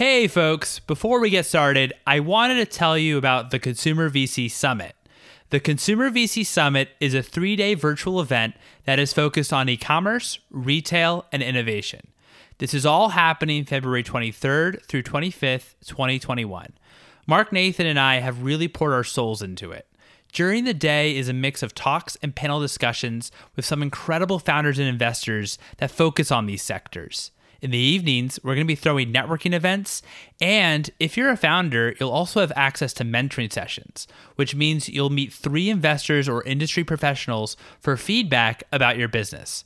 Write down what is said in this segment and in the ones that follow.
Hey, folks, before we get started, I wanted to tell you about the Consumer VC Summit. The Consumer VC Summit is a three day virtual event that is focused on e commerce, retail, and innovation. This is all happening February 23rd through 25th, 2021. Mark Nathan and I have really poured our souls into it. During the day is a mix of talks and panel discussions with some incredible founders and investors that focus on these sectors. In the evenings, we're going to be throwing networking events. And if you're a founder, you'll also have access to mentoring sessions, which means you'll meet three investors or industry professionals for feedback about your business.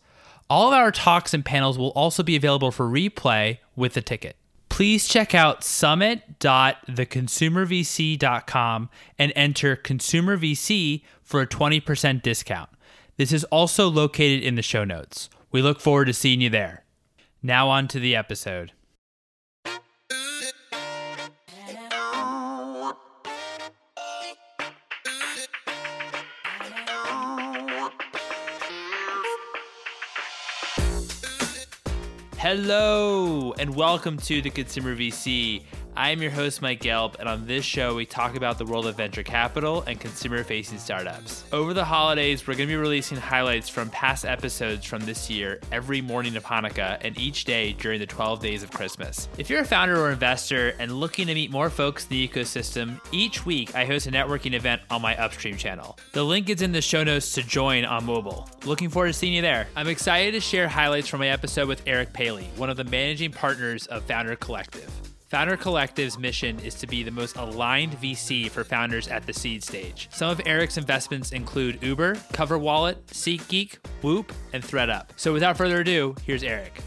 All of our talks and panels will also be available for replay with a ticket. Please check out summit.theconsumervc.com and enter ConsumerVC for a 20% discount. This is also located in the show notes. We look forward to seeing you there. Now, on to the episode. Hello, and welcome to the Consumer VC. I am your host, Mike Gelb, and on this show, we talk about the world of venture capital and consumer facing startups. Over the holidays, we're going to be releasing highlights from past episodes from this year every morning of Hanukkah and each day during the 12 days of Christmas. If you're a founder or investor and looking to meet more folks in the ecosystem, each week I host a networking event on my Upstream channel. The link is in the show notes to join on mobile. Looking forward to seeing you there. I'm excited to share highlights from my episode with Eric Paley, one of the managing partners of Founder Collective. Founder Collective's mission is to be the most aligned VC for founders at the seed stage. Some of Eric's investments include Uber, CoverWallet, SeatGeek, Whoop, and ThredUp. So without further ado, here's Eric.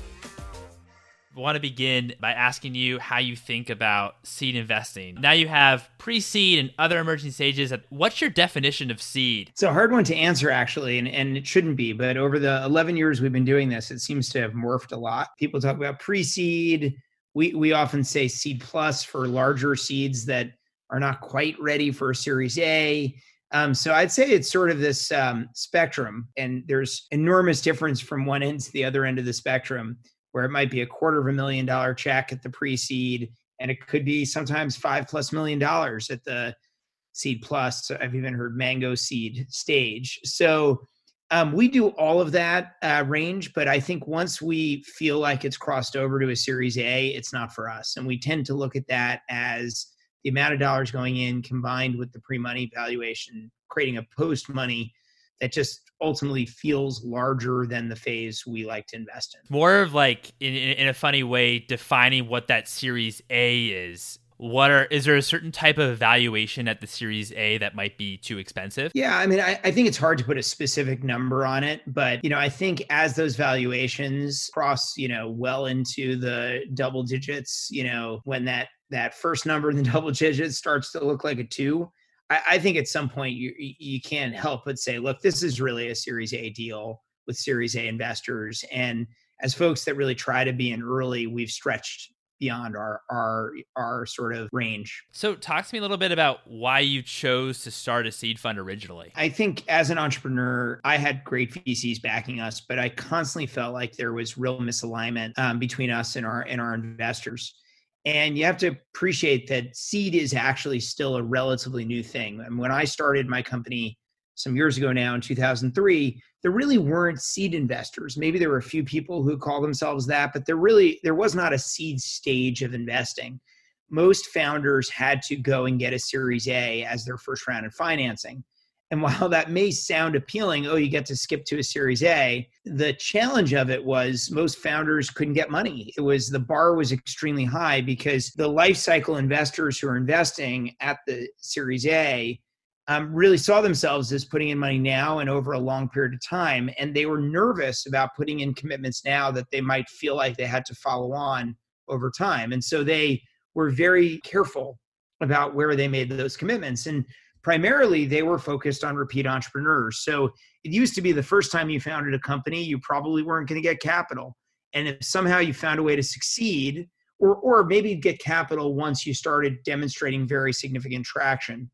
I want to begin by asking you how you think about seed investing. Now you have pre-seed and other emerging stages. What's your definition of seed? It's a hard one to answer actually, and, and it shouldn't be, but over the 11 years we've been doing this, it seems to have morphed a lot. People talk about pre-seed, we we often say seed plus for larger seeds that are not quite ready for a Series A. Um, so I'd say it's sort of this um, spectrum, and there's enormous difference from one end to the other end of the spectrum, where it might be a quarter of a million dollar check at the pre-seed, and it could be sometimes five plus million dollars at the seed plus. I've even heard mango seed stage. So um, we do all of that uh, range, but I think once we feel like it's crossed over to a Series A, it's not for us. And we tend to look at that as the amount of dollars going in combined with the pre money valuation, creating a post money that just ultimately feels larger than the phase we like to invest in. More of like, in, in a funny way, defining what that Series A is what are is there a certain type of valuation at the series a that might be too expensive? Yeah i mean I, I, think it's hard to put a specific number on it but you know i think as those valuations cross you know well into the double digits you know when that that first number in the double digits starts to look like a two I, I think at some point you you can't help but say look this is really a series a deal with series a investors. And as folks that really try to be in early we've stretched beyond our our our sort of range. So talk to me a little bit about why you chose to start a seed fund originally. I think as an entrepreneur, I had great VCs backing us, but I constantly felt like there was real misalignment um, between us and our and our investors. And you have to appreciate that seed is actually still a relatively new thing. And when I started my company some years ago now in 2003 there really weren't seed investors. Maybe there were a few people who call themselves that but there really there was not a seed stage of investing. Most founders had to go and get a series a as their first round of financing. And while that may sound appealing oh you get to skip to a series a the challenge of it was most founders couldn't get money. It was the bar was extremely high because the life cycle investors who are investing at the series a um, really saw themselves as putting in money now and over a long period of time. And they were nervous about putting in commitments now that they might feel like they had to follow on over time. And so they were very careful about where they made those commitments. And primarily, they were focused on repeat entrepreneurs. So it used to be the first time you founded a company, you probably weren't going to get capital. And if somehow you found a way to succeed, or, or maybe get capital once you started demonstrating very significant traction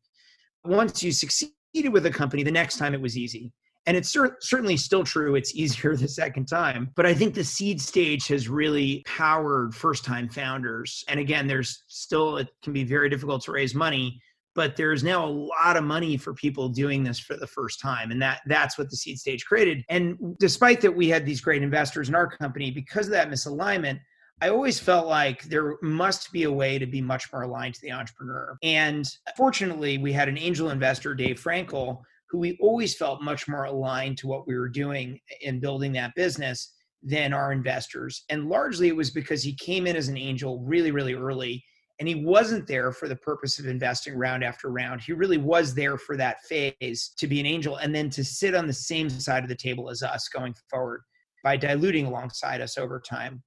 once you succeeded with a company, the next time it was easy. And it's cer- certainly still true. It's easier the second time. But I think the seed stage has really powered first time founders. And again, there's still, it can be very difficult to raise money but there's now a lot of money for people doing this for the first time and that that's what the seed stage created and despite that we had these great investors in our company because of that misalignment I always felt like there must be a way to be much more aligned to the entrepreneur. And fortunately, we had an angel investor, Dave Frankel, who we always felt much more aligned to what we were doing in building that business than our investors. And largely it was because he came in as an angel really, really early. And he wasn't there for the purpose of investing round after round. He really was there for that phase to be an angel and then to sit on the same side of the table as us going forward by diluting alongside us over time.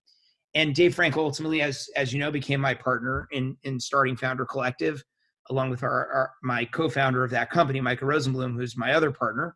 And Dave Frankel ultimately, as as you know, became my partner in in starting Founder Collective along with our, our my co-founder of that company, Micah Rosenblum, who's my other partner.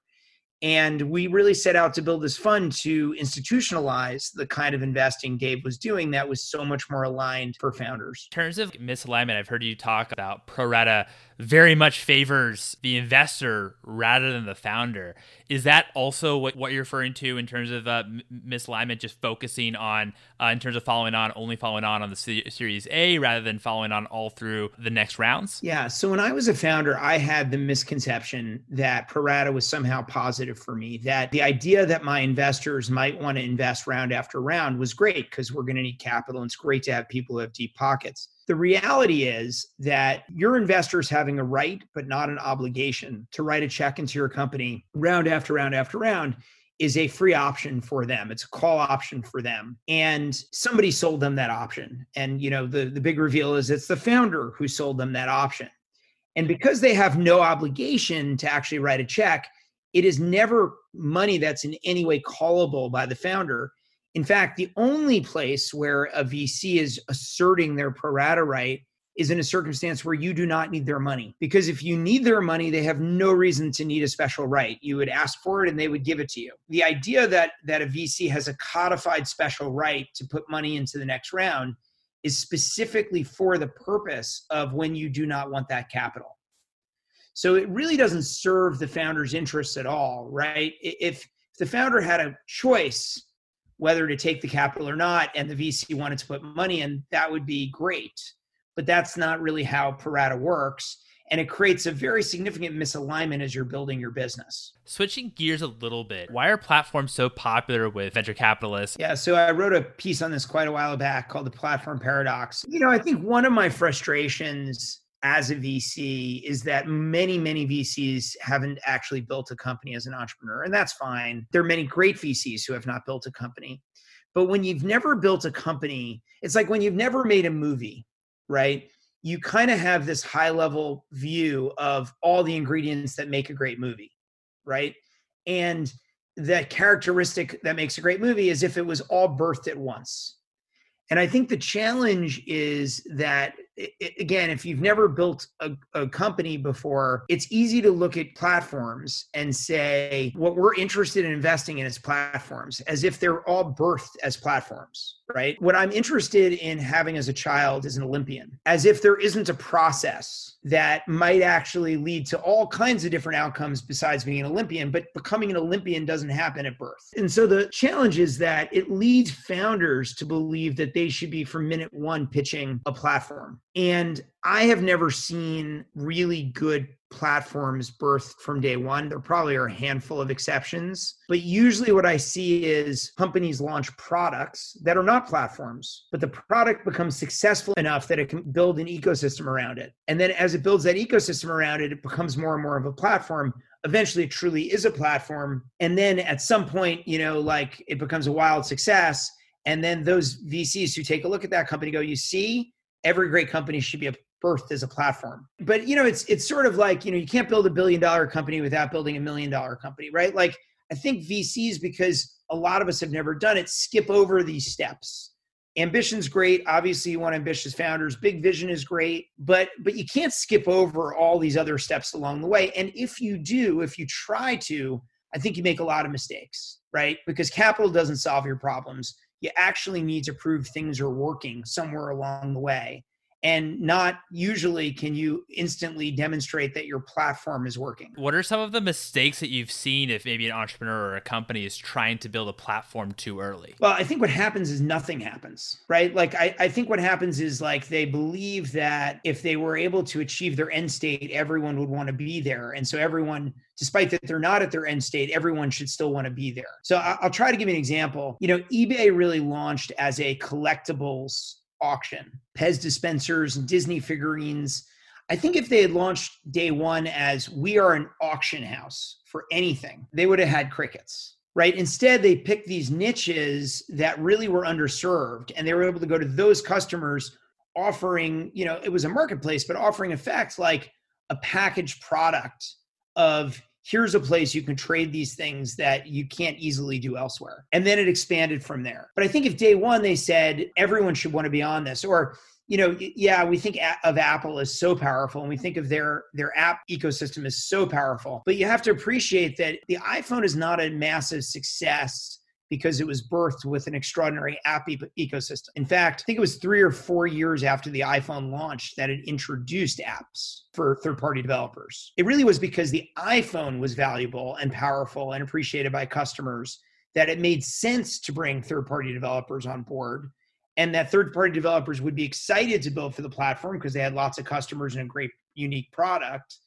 And we really set out to build this fund to institutionalize the kind of investing Dave was doing that was so much more aligned for founders. In terms of misalignment, I've heard you talk about pro rata very much favors the investor rather than the founder. Is that also what, what you're referring to in terms of uh, misalignment, just focusing on, uh, in terms of following on, only following on on the C- Series A rather than following on all through the next rounds? Yeah. So when I was a founder, I had the misconception that pro rata was somehow positive for me, that the idea that my investors might want to invest round after round was great because we're going to need capital and it's great to have people who have deep pockets. The reality is that your investors having a right, but not an obligation to write a check into your company round after round after round is a free option for them. It's a call option for them. And somebody sold them that option. And you know, the, the big reveal is it's the founder who sold them that option. And because they have no obligation to actually write a check, it is never money that's in any way callable by the founder. In fact, the only place where a VC is asserting their pro rata right is in a circumstance where you do not need their money. Because if you need their money, they have no reason to need a special right. You would ask for it and they would give it to you. The idea that that a VC has a codified special right to put money into the next round is specifically for the purpose of when you do not want that capital. So it really doesn't serve the founder's interests at all, right? If if the founder had a choice whether to take the capital or not, and the VC wanted to put money in, that would be great. But that's not really how pro rata works. And it creates a very significant misalignment as you're building your business. Switching gears a little bit, why are platforms so popular with venture capitalists? Yeah, so I wrote a piece on this quite a while back called The Platform Paradox. You know, I think one of my frustrations as a VC is that many, many VCs haven't actually built a company as an entrepreneur, and that's fine. There are many great VCs who have not built a company. But when you've never built a company, it's like when you've never made a movie, right? You kind of have this high level view of all the ingredients that make a great movie, right? And the characteristic that makes a great movie is if it was all birthed at once. And I think the challenge is that it, again, if you've never built a, a, company before, it's easy to look at platforms and say, what we're interested in investing in is platforms, as if they're all birthed as platforms, right? What I'm interested in having as a child is an Olympian, as if there isn't a process that might actually lead to all kinds of different outcomes besides being an Olympian, but becoming an Olympian doesn't happen at birth. And so the challenge is that it leads founders to believe that they should be from minute one pitching a platform and I have never seen really good platforms birthed from day one. There probably are a handful of exceptions, but usually what I see is companies launch products that are not platforms, but the product becomes successful enough that it can build an ecosystem around it. And then as it builds that ecosystem around it, it becomes more and more of a platform. Eventually, it truly is a platform. And then at some point, you know, like it becomes a wild success. And then those VCs who take a look at that company go, you see, every great company should be birthed as a platform. But you know, it's it's sort of like you know you can't build a billion dollar company without building a million dollar company, right? Like I think VCs because a lot of us have never done it skip over these steps. Ambition's great. Obviously, you want ambitious founders. Big vision is great, but but you can't skip over all these other steps along the way. And if you do, if you try to, I think you make a lot of mistakes, right? Because capital doesn't solve your problems you actually need to prove things are working somewhere along the way. And not usually can you instantly demonstrate that your platform is working. What are some of the mistakes that you've seen if maybe an entrepreneur or a company is trying to build a platform too early? Well, I think what happens is nothing happens, right? Like, I, I think what happens is like they believe that if they were able to achieve their end state, everyone would want to be there. And so everyone despite that they're not at their end state, everyone should still want to be there. So I'll try to give you an example. You know, eBay really launched as a collectibles auction, Pez dispensers and Disney figurines. I think if they had launched day one as we are an auction house for anything, they would have had crickets right? Instead, they picked these niches that really were underserved and they were able to go to those customers offering, you know, it was a marketplace, but offering effects like a packaged product of here's a place you can trade these things that you can't easily do elsewhere. And then it expanded from there. But I think if day one they said everyone should want to be on this, or you know, yeah, we think of Apple as so powerful, and we think of their their app ecosystem is so powerful. But you have to appreciate that the iPhone is not a massive success because it was birthed with an extraordinary app e- ecosystem. In fact, I think it was three or four years after the iPhone launched that it introduced apps for third party developers. It really was because the iPhone was valuable and powerful and appreciated by customers that it made sense to bring third party developers on board and that third party developers would be excited to build for the platform because they had lots of customers and a great unique product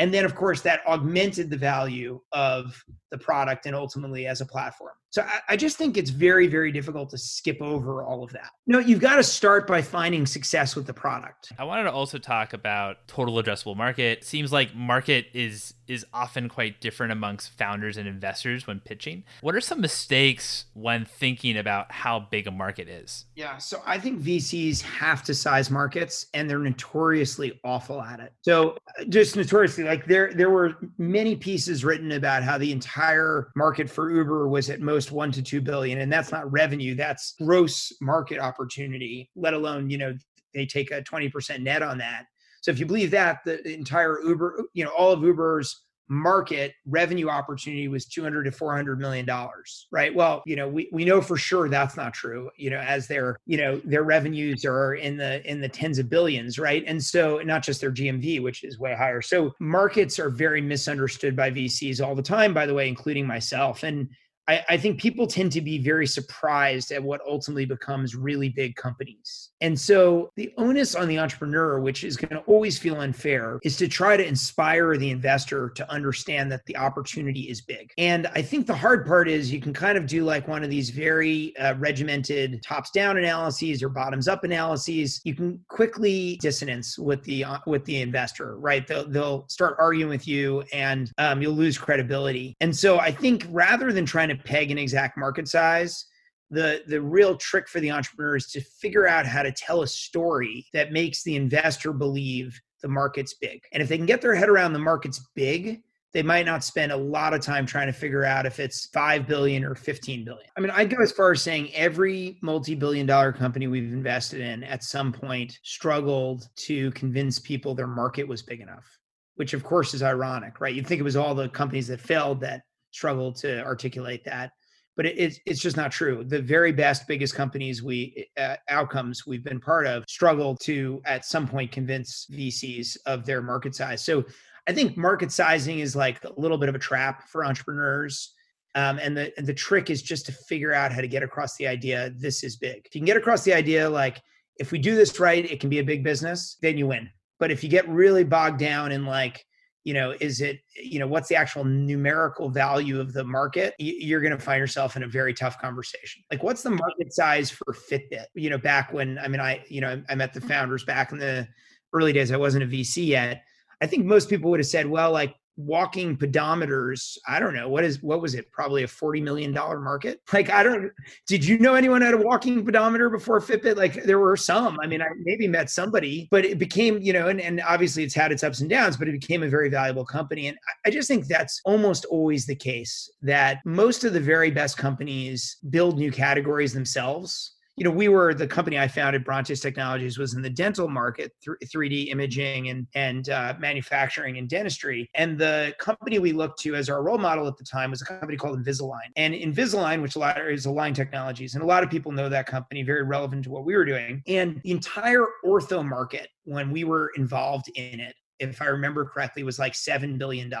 and then of course that augmented the value of the product and ultimately as a platform so I, I, just think it's very, very difficult to skip over all of that. No, you've got to start by finding success with the product. I wanted to also talk about total addressable market. Seems like market is is often quite different amongst founders and investors when pitching. What are some mistakes when thinking about how big a market is? Yeah, so I think VCs have to size markets and they're notoriously awful at it. So just notoriously like there there were many pieces written about how the entire market for Uber was at most one to two billion, and that's not revenue, that's gross market opportunity, let alone, you know, they take a 20% net on that. So if you believe that, the entire Uber, you know, all of Uber's market revenue opportunity was 200 to 400 million dollars right? Well you know we, we know for sure that's not true you know as their you know their revenues are in the in the tens of billions right? And so not just their gmv which is way higher. So markets are very misunderstood by vcs all the time by the way including myself. And I, I think people tend to be very surprised at what ultimately becomes really big companies. And so the onus on the entrepreneur, which is going to always feel unfair, is to try to inspire the investor to understand that the opportunity is big. And I think the hard part is you can kind of do like one of these very uh, regimented tops down analyses or bottoms up analyses. You can quickly dissonance with the uh, with the investor, right? They'll, they'll start arguing with you and um, you'll lose credibility. And so I think rather than trying to peg an exact market size the the real trick for the entrepreneur is to figure out how to tell a story that makes the investor believe the market's big and if they can get their head around the market's big they might not spend a lot of time trying to figure out if it's 5 billion or 15 billion. I mean, I'd go as far as saying every multi-billion dollar company we've invested in at some point struggled to convince people their market was big enough, which of course is ironic, right? You'd think it was all the companies that failed that struggled to articulate that but it, it's it's just not true. The very best, biggest companies we uh, outcomes we've been part of struggle to at some point convince VCs of their market size. So I think market sizing is like a little bit of a trap for entrepreneurs. Um, and the and the trick is just to figure out how to get across the idea this is big. If you can get across the idea like if we do this right, it can be a big business, then you win. But if you get really bogged down in like you know is it you know what's the actual numerical value of the market? You're going to find yourself in a very tough conversation. Like what's the market size for fitbit? You know back when i mean i you know i met the mm-hmm. founders back in the early days. I wasn't a vc yet. I think most people would have said well like walking pedometers i don't know what is what was it? Probably a 40 million dollar market? Like i don't did you know anyone had a walking pedometer before fitbit? Like there were some. I mean i maybe met somebody but it became you know and, and obviously it's had its ups and downs but it became a very valuable company. And i just think that's almost always the case that most of the very best companies build new categories themselves you know, we were the company I founded, Brontes Technologies, was in the dental market, 3D imaging and and uh, manufacturing and dentistry. And the company we looked to as our role model at the time was a company called Invisalign. And Invisalign, which a lot is Align Technologies, and a lot of people know that company, very relevant to what we were doing. And the entire ortho market, when we were involved in it, if I remember correctly, was like $7 billion.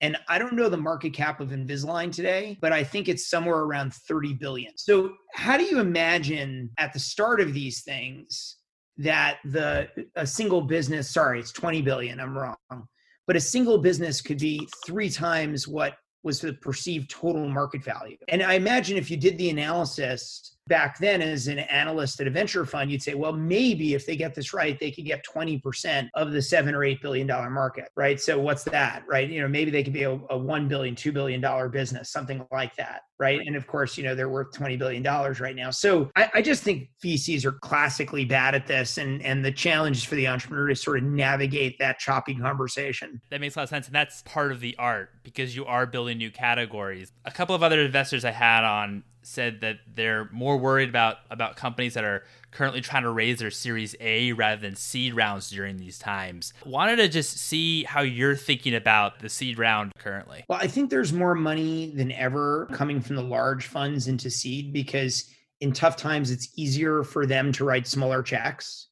And I don't know the market cap of Invisalign today, but I think it's somewhere around 30 billion. So how do you imagine at the start of these things that the a single business, sorry, it's 20 billion, I'm wrong, but a single business could be three times what was the perceived total market value. And I imagine if you did the analysis back then as an analyst at a venture fund, you'd say, well, maybe if they get this right, they could get 20% of the seven or eight billion dollar market, right? So what's that, right? You know, maybe they could be a, a one billion, two billion dollar business, something like that, right? And of course, you know, they're worth 20 billion dollars right now. So I, I just think VCs are classically bad at this, and and the challenge is for the entrepreneur to sort of navigate that choppy conversation. That makes a lot of sense, and that's part of the art because you are building new categories. A couple of other investors I had on said that they're more worried about about companies that are currently trying to raise their series A rather than seed rounds during these times. Wanted to just see how you're thinking about the seed round currently. Well, I think there's more money than ever coming from the large funds into seed because in tough times it's easier for them to write smaller checks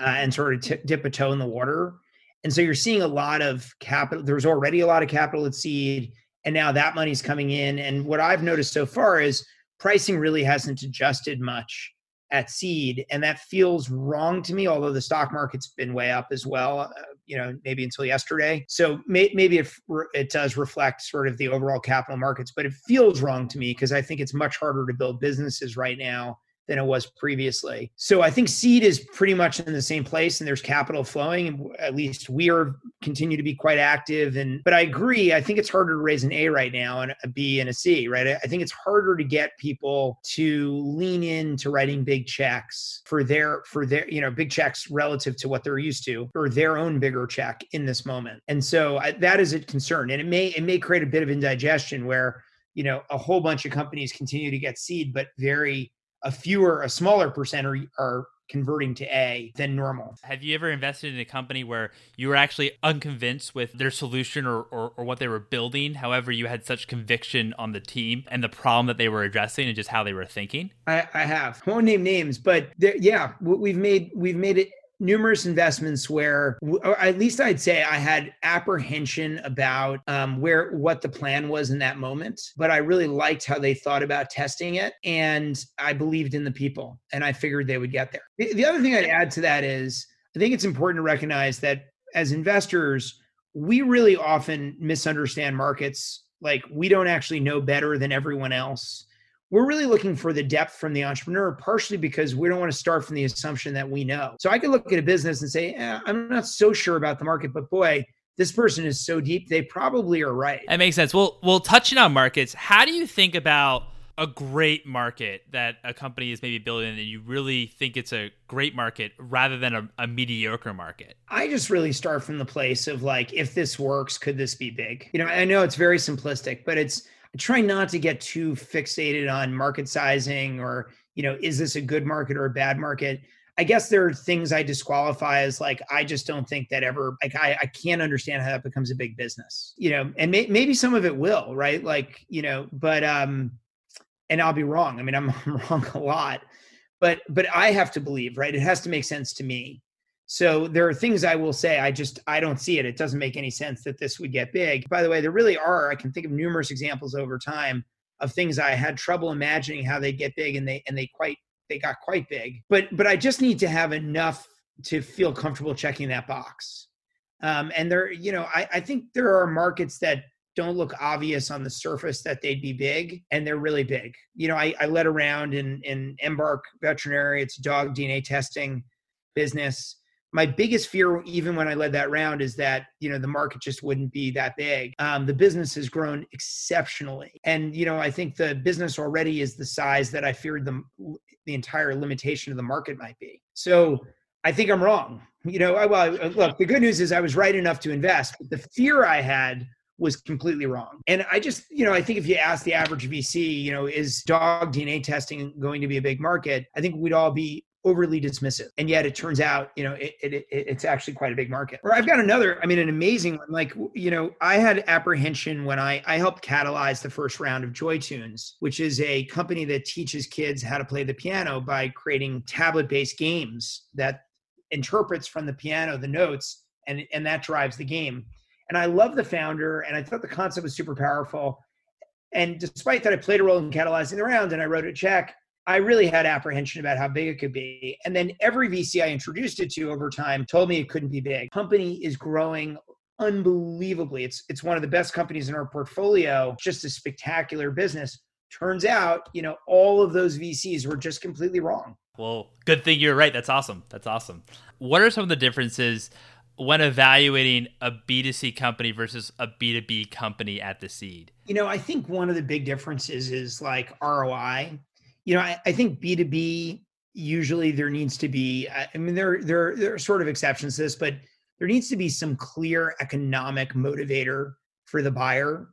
uh, and sort of t- dip a toe in the water. And so you're seeing a lot of capital. There's already a lot of capital at seed, and now that money's coming in. And what I've noticed so far is pricing really hasn't adjusted much at seed and that feels wrong to me although the stock market's been way up as well uh, you know maybe until yesterday. So may, maybe it, it does reflect sort of the overall capital markets but it feels wrong to me because i think it's much harder to build businesses right now than it was previously. So I think seed is pretty much in the same place and there's capital flowing. At least we are continue to be quite active. And but I agree, I think it's harder to raise an A right now and a B and a C, right? I think it's harder to get people to lean into writing big checks for their for their, you know, big checks relative to what they're used to or their own bigger check in this moment. And so I, that is a concern. And it may it may create a bit of indigestion where you know a whole bunch of companies continue to get seed but very a fewer, a smaller percent are, are converting to A than normal. Have you ever invested in a company where you were actually unconvinced with their solution or, or, or, what they were building? However, you had such conviction on the team and the problem that they were addressing and just how they were thinking? I, I have. I won't name names, but yeah, we've made we've made it numerous investments where at least i'd say i had apprehension about um, where what the plan was in that moment but i really liked how they thought about testing it and i believed in the people and i figured they would get there. The, the other thing i'd add to that is i think it's important to recognize that as investors we really often misunderstand markets. Like we don't actually know better than everyone else we're really looking for the depth from the entrepreneur, partially because we don't want to start from the assumption that we know. So I could look at a business and say, eh, I'm not so sure about the market, but boy, this person is so deep, they probably are right. That makes sense. Well, well, touching on markets, how do you think about a great market that a company is maybe building and you really think it's a great market rather than a, a, mediocre market? I just really start from the place of like, if this works, could this be big? You know, I know it's very simplistic, but it's try not to get too fixated on market sizing or, you know, is this a good market or a bad market? I guess there are things I disqualify as like I just don't think that ever like I, I can't understand how that becomes a big business, you know, and may, maybe some of it will, right? Like you know, but um, and I'll be wrong. I mean, I'm, I'm wrong a lot, but but I have to believe, right? It has to make sense to me, so there are things I will say, I just, I don't see it. It doesn't make any sense that this would get big. By the way, there really are, I can think of numerous examples over time of things I had trouble imagining how they'd get big and they, and they quite, they got quite big. But, but I just need to have enough to feel comfortable checking that box. Um, and there, you know, I, I think there are markets that don't look obvious on the surface that they'd be big and they're really big. You know, I, I led around in, in Embark Veterinary, it's dog DNA testing business my biggest fear, even when I led that round, is that you know the market just wouldn't be that big. Um, the business has grown exceptionally, and you know I think the business already is the size that I feared the the entire limitation of the market might be. So I think I'm wrong. You know, I, well, look, the good news is I was right enough to invest, but the fear I had was completely wrong. And I just, you know, I think if you ask the average VC, you know, is dog DNA testing going to be a big market? I think we'd all be overly dismissive. And yet it turns out, you know, it, it, it, it's actually quite a big market. Or I've got another, I mean, an amazing one. Like, you know, I had apprehension when I, I helped catalyze the first round of JoyTunes, which is a company that teaches kids how to play the piano by creating tablet based games that interprets from the piano the notes and, and that drives the game. And I love the founder and I thought the concept was super powerful. And despite that, I played a role in catalyzing the round and I wrote a check I really had apprehension about how big it could be. And then every VC I introduced it to over time told me it couldn't be big. Company is growing unbelievably. It's it's one of the best companies in our portfolio, just a spectacular business. Turns out, you know, all of those VCs were just completely wrong. Well, good thing you're right. That's awesome. That's awesome. What are some of the differences when evaluating a B2C company versus a B2B company at the seed? You know, I think one of the big differences is like ROI you know, I, I think B2B usually there needs to be, I mean, there, there, there are sort of exceptions to this, but there needs to be some clear economic motivator for the buyer.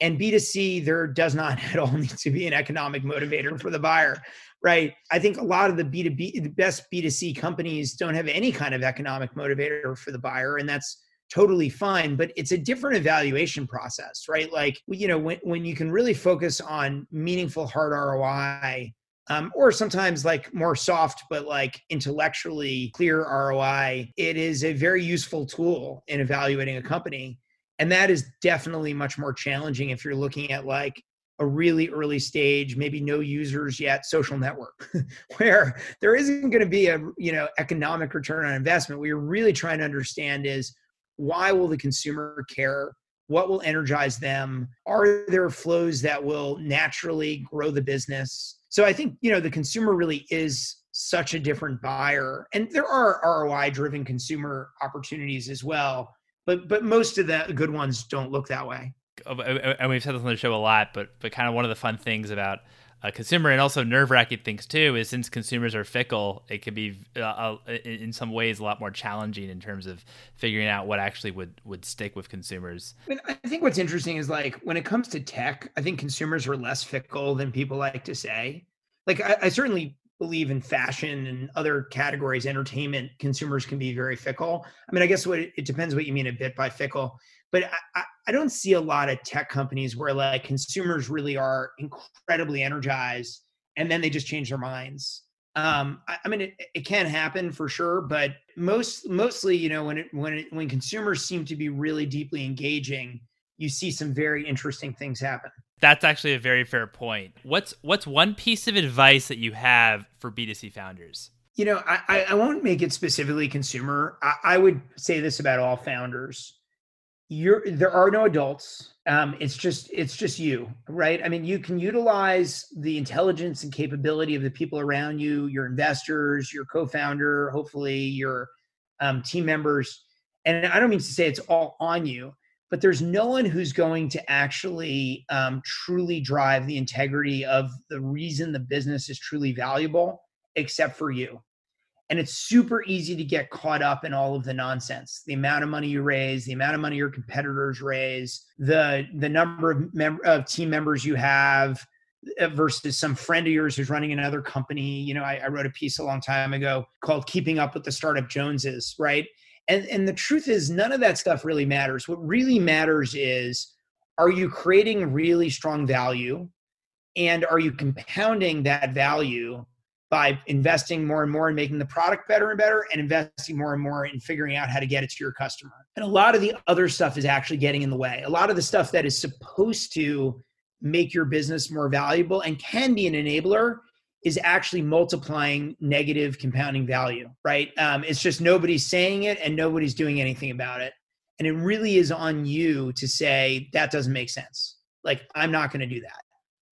And B2C, there does not at all need to be an economic motivator for the buyer, right? I think a lot of the B2B, the best B2C companies don't have any kind of economic motivator for the buyer. And that's totally fine but it's a different evaluation process right? Like you know when, when you can really focus on meaningful hard roi um, or sometimes like more soft but like intellectually clear roi it is a very useful tool in evaluating a company. And that is definitely much more challenging if you're looking at like a really early stage maybe no users yet social network where there isn't going to be a you know economic return on investment. What you're really trying to understand is why will the consumer care? What will energize them? Are there flows that will naturally grow the business? So I think, you know, the consumer really is such a different buyer. And there are ROI driven consumer opportunities as well, but but most of the good ones don't look that way. And we've said this on the show a lot, but but kind of one of the fun things about a consumer and also nerve wracking things too is since consumers are fickle, it can be uh, uh in some ways a lot more challenging in terms of figuring out what actually would would stick with consumers. I, mean, I think what's interesting is like when it comes to tech, I think consumers are less fickle than people like to say. Like I, I certainly believe in fashion and other categories, entertainment, consumers can be very fickle. I mean, I guess what it, depends what you mean a bit by fickle but I, I don't see a lot of tech companies where like consumers really are incredibly energized and then they just change their minds. Um, I, I mean, it, it can happen for sure, but most mostly, you know, when it when it, when consumers seem to be really deeply engaging, you see some very interesting things happen. That's actually a very fair point. What's what's one piece of advice that you have for B2C founders? You know, I, I won't make it specifically consumer. I, I would say this about all founders you're there are no adults um, it's just it's just you right i mean you can utilize the intelligence and capability of the people around you your investors your co-founder hopefully your um, team members and i don't mean to say it's all on you but there's no one who's going to actually um, truly drive the integrity of the reason the business is truly valuable except for you. And it's super easy to get caught up in all of the nonsense the amount of money you raise the amount of money your competitors raise the the number of, mem- of team members you have uh, versus some friend of yours who's running another company. You know I, I wrote a piece a long time ago called keeping up with the startup joneses right and and the truth is none of that stuff really matters what really matters is are you creating really strong value and are you compounding that value by investing more and more in making the product better and better and investing more and more in figuring out how to get it to your customer. And a lot of the other stuff is actually getting in the way. A lot of the stuff that is supposed to make your business more valuable and can be an enabler is actually multiplying negative compounding value, right? Um, it's just nobody's saying it and nobody's doing anything about it. And it really is on you to say, that doesn't make sense. Like, I'm not going to do that.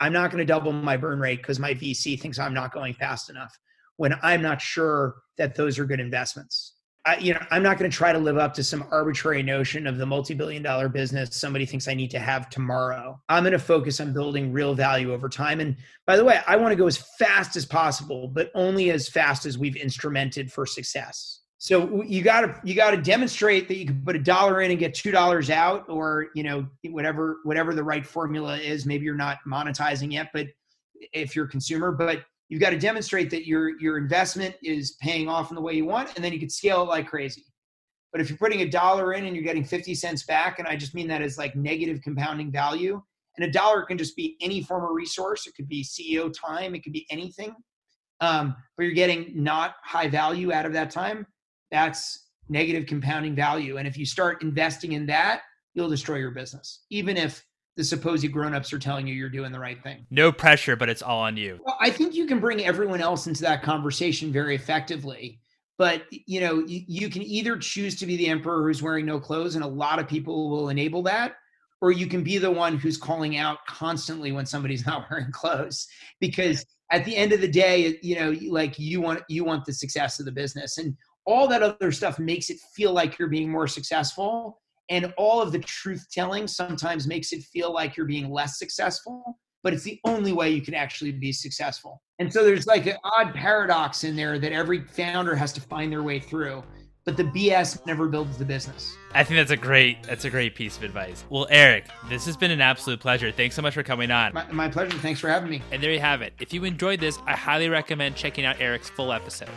I'm not going to double my burn rate because my VC thinks I'm not going fast enough when I'm not sure that those are good investments. I, you know, I'm not going to try to live up to some arbitrary notion of the multi-billion dollar business somebody thinks I need to have tomorrow. I'm going to focus on building real value over time. And by the way, I want to go as fast as possible, but only as fast as we've instrumented for success. So you got to you got to demonstrate that you can put a dollar in and get two dollars out, or you know whatever whatever the right formula is. Maybe you're not monetizing yet, but if you're a consumer, but you've got to demonstrate that your your investment is paying off in the way you want, and then you could scale it like crazy. But if you're putting a dollar in and you're getting 50 cents back, and I just mean that as like negative compounding value, and a dollar can just be any form of resource. It could be CEO time, it could be anything. Um, but you're getting not high value out of that time that's negative compounding value. And if you start investing in that, you'll destroy your business, even if the supposed grown-ups are telling you you're doing the right thing. No pressure, but it's all on you. Well, I think you can bring everyone else into that conversation very effectively. But you know, you, you can either choose to be the emperor who's wearing no clothes, and a lot of people will enable that, or you can be the one who's calling out constantly when somebody's not wearing clothes. Because at the end of the day, you know, like you want you want the success of the business. And all that other stuff makes it feel like you're being more successful and all of the truth telling sometimes makes it feel like you're being less successful but it's the only way you can actually be successful. And so there's like an odd paradox in there that every founder has to find their way through but the bs never builds the business. I think that's a great that's a great piece of advice. Well eric this has been an absolute pleasure. Thanks so much for coming on. My, my pleasure. Thanks for having me. And there you have it. If you enjoyed this i highly recommend checking out eric's full episode